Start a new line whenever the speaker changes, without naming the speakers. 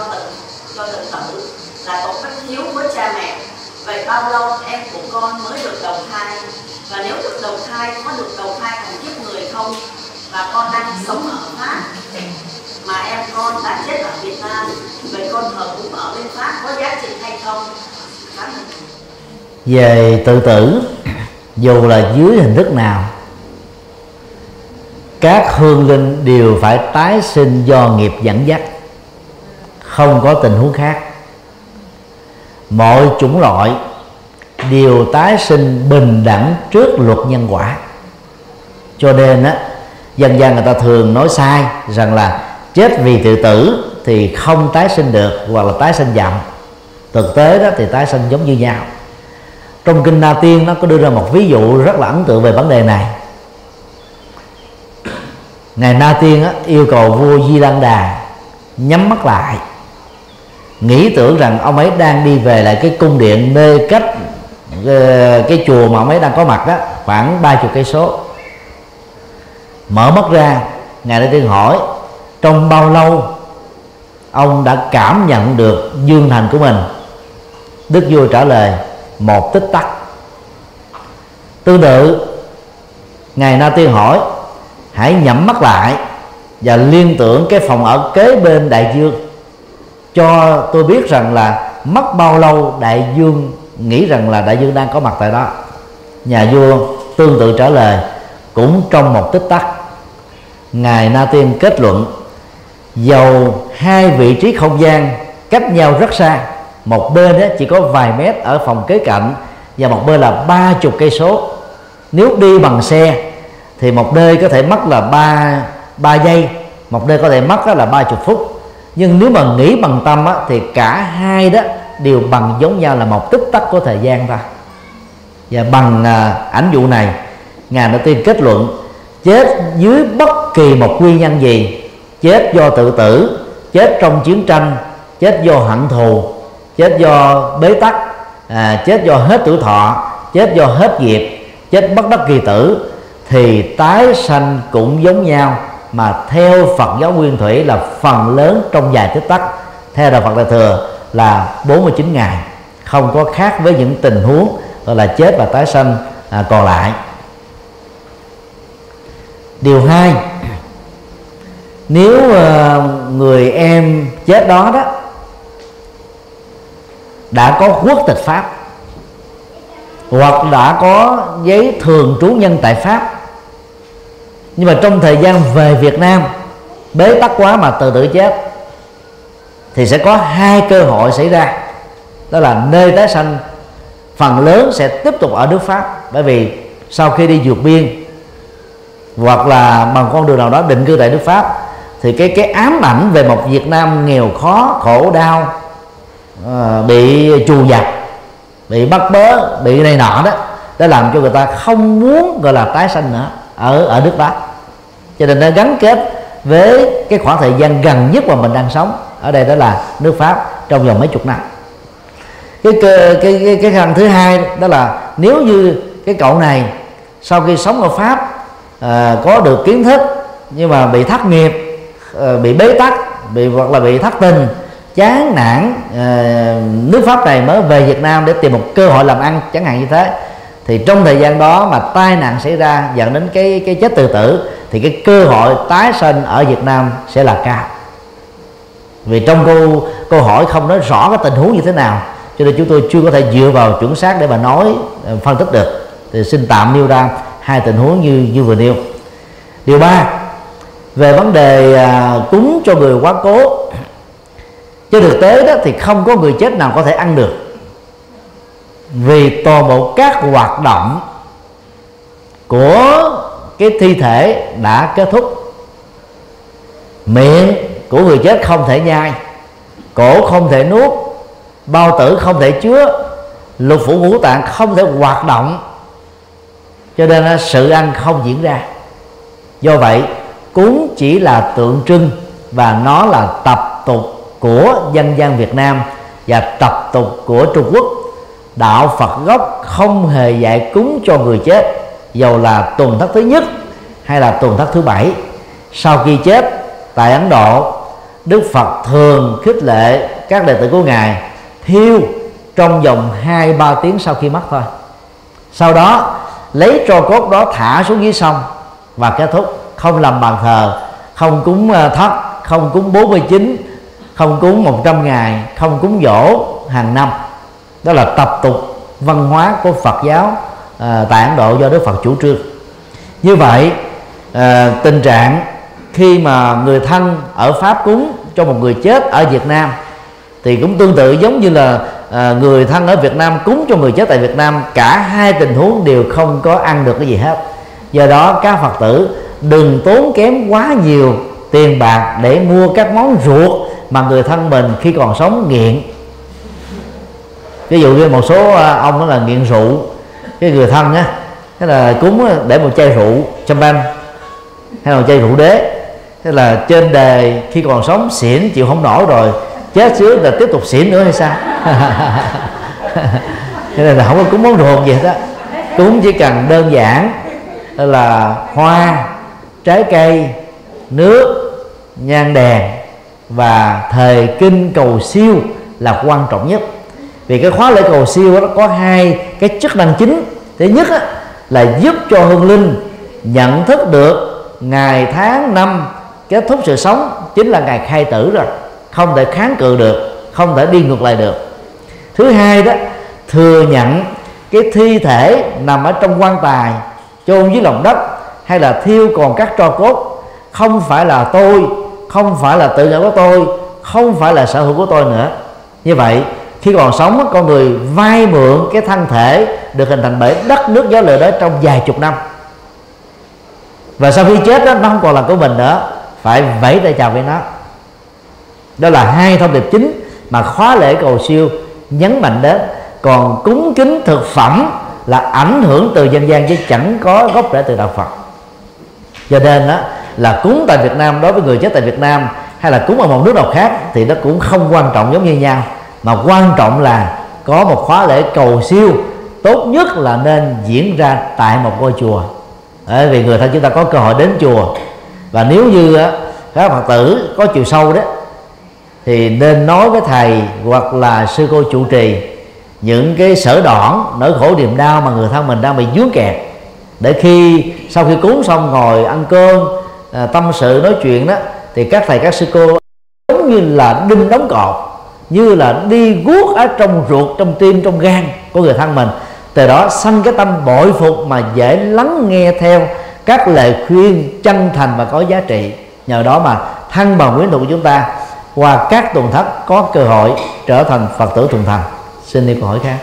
cho tự cho tự tử là có bất hiếu với cha mẹ. Vậy bao lâu em của con mới được đầu thai? Và nếu được đầu thai, có được đầu thai thành kiếp người không? Và con đang sống ở pháp. Mà em con đã chết ở Việt Nam. Vậy con thờ cũng ở bên Pháp có giá trị hay không?
Về tự tử, dù là dưới hình thức nào, các hương linh đều phải tái sinh do nghiệp dẫn dắt không có tình huống khác. Mọi chủng loại đều tái sinh bình đẳng trước luật nhân quả. Cho nên á dân gian người ta thường nói sai rằng là chết vì tự tử thì không tái sinh được hoặc là tái sinh dặm. Thực tế đó thì tái sinh giống như nhau. Trong kinh Na Tiên nó có đưa ra một ví dụ rất là ấn tượng về vấn đề này. Ngài Na Tiên á, yêu cầu vua Di Lăng Đà nhắm mắt lại nghĩ tưởng rằng ông ấy đang đi về lại cái cung điện nơi cách ờ, cái chùa mà ông ấy đang có mặt đó, khoảng ba chục cây số. Mở mắt ra, ngài đã Tiên hỏi, trong bao lâu ông đã cảm nhận được dương thành của mình? Đức vua trả lời, một tích tắc. Tương tự, ngài na tiên hỏi, hãy nhắm mắt lại và liên tưởng cái phòng ở kế bên đại dương cho tôi biết rằng là mất bao lâu đại dương nghĩ rằng là đại dương đang có mặt tại đó. Nhà vua tương tự trả lời, cũng trong một tích tắc. Ngài na tiên kết luận, dầu hai vị trí không gian cách nhau rất xa, một bên đó chỉ có vài mét ở phòng kế cạnh và một bên là ba chục cây số. Nếu đi bằng xe thì một nơi có thể mất là ba ba giây, một nơi có thể mất đó là ba chục phút nhưng nếu mà nghĩ bằng tâm á, thì cả hai đó đều bằng giống nhau là một tích tắc của thời gian thôi và bằng à, ảnh vụ này ngài đã tiên kết luận chết dưới bất kỳ một nguyên nhân gì chết do tự tử chết trong chiến tranh chết do hận thù chết do bế tắc à, chết do hết tuổi thọ chết do hết nghiệp chết bất đắc kỳ tử thì tái sanh cũng giống nhau mà theo Phật giáo Nguyên Thủy là phần lớn trong dài tích tắc. Theo đạo Phật Đại thừa là 49 ngày không có khác với những tình huống gọi là chết và tái sanh à, còn lại. Điều hai nếu à, người em chết đó đó đã có quốc tịch pháp hoặc đã có giấy thường trú nhân tại pháp nhưng mà trong thời gian về Việt Nam, bế tắc quá mà tự tử chết, thì sẽ có hai cơ hội xảy ra. Đó là nơi tái sanh, phần lớn sẽ tiếp tục ở nước Pháp. Bởi vì sau khi đi vượt biên, hoặc là bằng con đường nào đó định cư tại nước Pháp, thì cái cái ám ảnh về một Việt Nam nghèo khó, khổ đau ờ, bị trù dập, bị bắt bớ, bị này nọ đó, đã làm cho người ta không muốn gọi là tái sanh nữa ở ở nước đó cho nên nó gắn kết với cái khoảng thời gian gần nhất mà mình đang sống ở đây đó là nước pháp trong vòng mấy chục năm. Cái cái cái cái, khăn thứ hai đó là nếu như cái cậu này sau khi sống ở pháp à, có được kiến thức nhưng mà bị thất nghiệp à, bị bế tắc bị hoặc là bị thất tình chán nản à, nước pháp này mới về việt nam để tìm một cơ hội làm ăn chẳng hạn như thế thì trong thời gian đó mà tai nạn xảy ra dẫn đến cái cái chết tự tử thì cái cơ hội tái sinh ở Việt Nam sẽ là cao. Vì trong câu câu hỏi không nói rõ cái tình huống như thế nào cho nên chúng tôi chưa có thể dựa vào chuẩn xác để mà nói ờ, phân tích được. Thì xin tạm nêu ra hai tình huống như như vừa nêu. Điều ba về vấn đề à, cúng cho người quá cố. Trên thực tế đó thì không có người chết nào có thể ăn được vì toàn bộ các hoạt động của cái thi thể đã kết thúc. Miệng của người chết không thể nhai, cổ không thể nuốt, bao tử không thể chứa, lục phủ ngũ tạng không thể hoạt động. Cho nên sự ăn không diễn ra. Do vậy, cúng chỉ là tượng trưng và nó là tập tục của dân gian Việt Nam và tập tục của Trung Quốc đạo Phật gốc không hề dạy cúng cho người chết, dầu là tuần thất thứ nhất hay là tuần thất thứ bảy. Sau khi chết tại Ấn Độ, Đức Phật thường khích lệ các đệ tử của ngài thiêu trong vòng hai, ba tiếng sau khi mất thôi. Sau đó, lấy tro cốt đó thả xuống dưới sông và kết thúc. Không làm bàn thờ, không cúng ờ, thất, không cúng 49 không cúng 100 ngày, không cúng dỗ hàng năm đó là tập tục văn hóa của Phật giáo à, tại Ấn Độ do Đức Phật chủ trương. Như vậy à, tình trạng khi mà người thân ở Pháp cúng cho một người chết ở Việt Nam thì cũng tương tự giống như là à, người thân ở Việt Nam cúng cho người chết tại Việt Nam cả hai tình huống đều không có ăn được cái gì hết. Do đó các Phật tử đừng tốn kém quá nhiều tiền bạc để mua các món ruột mà người thân mình khi còn sống nghiện ví dụ như một số à, ông đó là nghiện rượu, cái người thân á, thế là cúng để một chai rượu champagne hay là một chai rượu đế. Thế là trên đề khi còn sống, xỉn, chịu không nổi rồi, chết xíu là tiếp tục xỉn nữa hay sao? Thế nên là không có cúng món ruột gì hết á. Cúng chỉ cần đơn giản là hoa, trái cây, nước, nhang đèn và thời kinh cầu siêu là quan trọng nhất vì cái khóa lễ cầu siêu nó có hai cái chức năng chính. Thứ nhất á, là giúp cho hương linh nhận thức được ngày tháng năm kết thúc sự sống chính là ngày khai tử rồi. Không thể kháng cự được không thể đi ngược lại được. Thứ hai đó thừa nhận cái thi thể nằm ở trong quan tài chôn dưới lòng đất hay là thiêu còn các tro cốt. Không phải là tôi không phải là tự ngã của tôi không phải là sở hữu của tôi nữa. Như vậy khi còn sống con người vay mượn cái thân thể được hình thành bởi đất nước gió lửa đó trong vài chục năm. Và sau khi chết đó nó không còn là của mình nữa, phải vẫy tay chào với nó. Đó là hai thông điệp chính mà khóa lễ cầu siêu nhấn mạnh đến. Còn cúng kính thực phẩm là ảnh hưởng từ dân gian chứ chẳng có gốc rễ từ đạo Phật. Cho nên đó là cúng tại Việt Nam, đối với người chết tại Việt Nam hay là cúng ở một nước nào khác thì nó cũng không quan trọng giống như nhau mà quan trọng là có một khóa lễ cầu siêu, tốt nhất là nên diễn ra tại một ngôi chùa bởi vì người thân chúng ta có cơ hội đến chùa và nếu như các phật tử có chiều sâu đó, thì nên nói với thầy hoặc là sư cô trụ trì, những cái sở đoạn nỗi khổ niềm đau mà người thân mình đang bị dướng kẹt, để khi sau khi cúng xong ngồi ăn cơm à, tâm sự, nói chuyện đó, thì các thầy, các sư cô giống như là đinh đóng cột như là đi guốc ở trong ruột, trong tim, trong gan của người thân mình. Từ đó sanh cái tâm bội phục mà dễ lắng nghe theo các lời khuyên chân thành và có giá trị. Nhờ đó mà thân bằng quyến thuộc của chúng ta, qua các tuần thất có cơ hội trở thành phật tử thuần thành. Xin đi câu hỏi khác.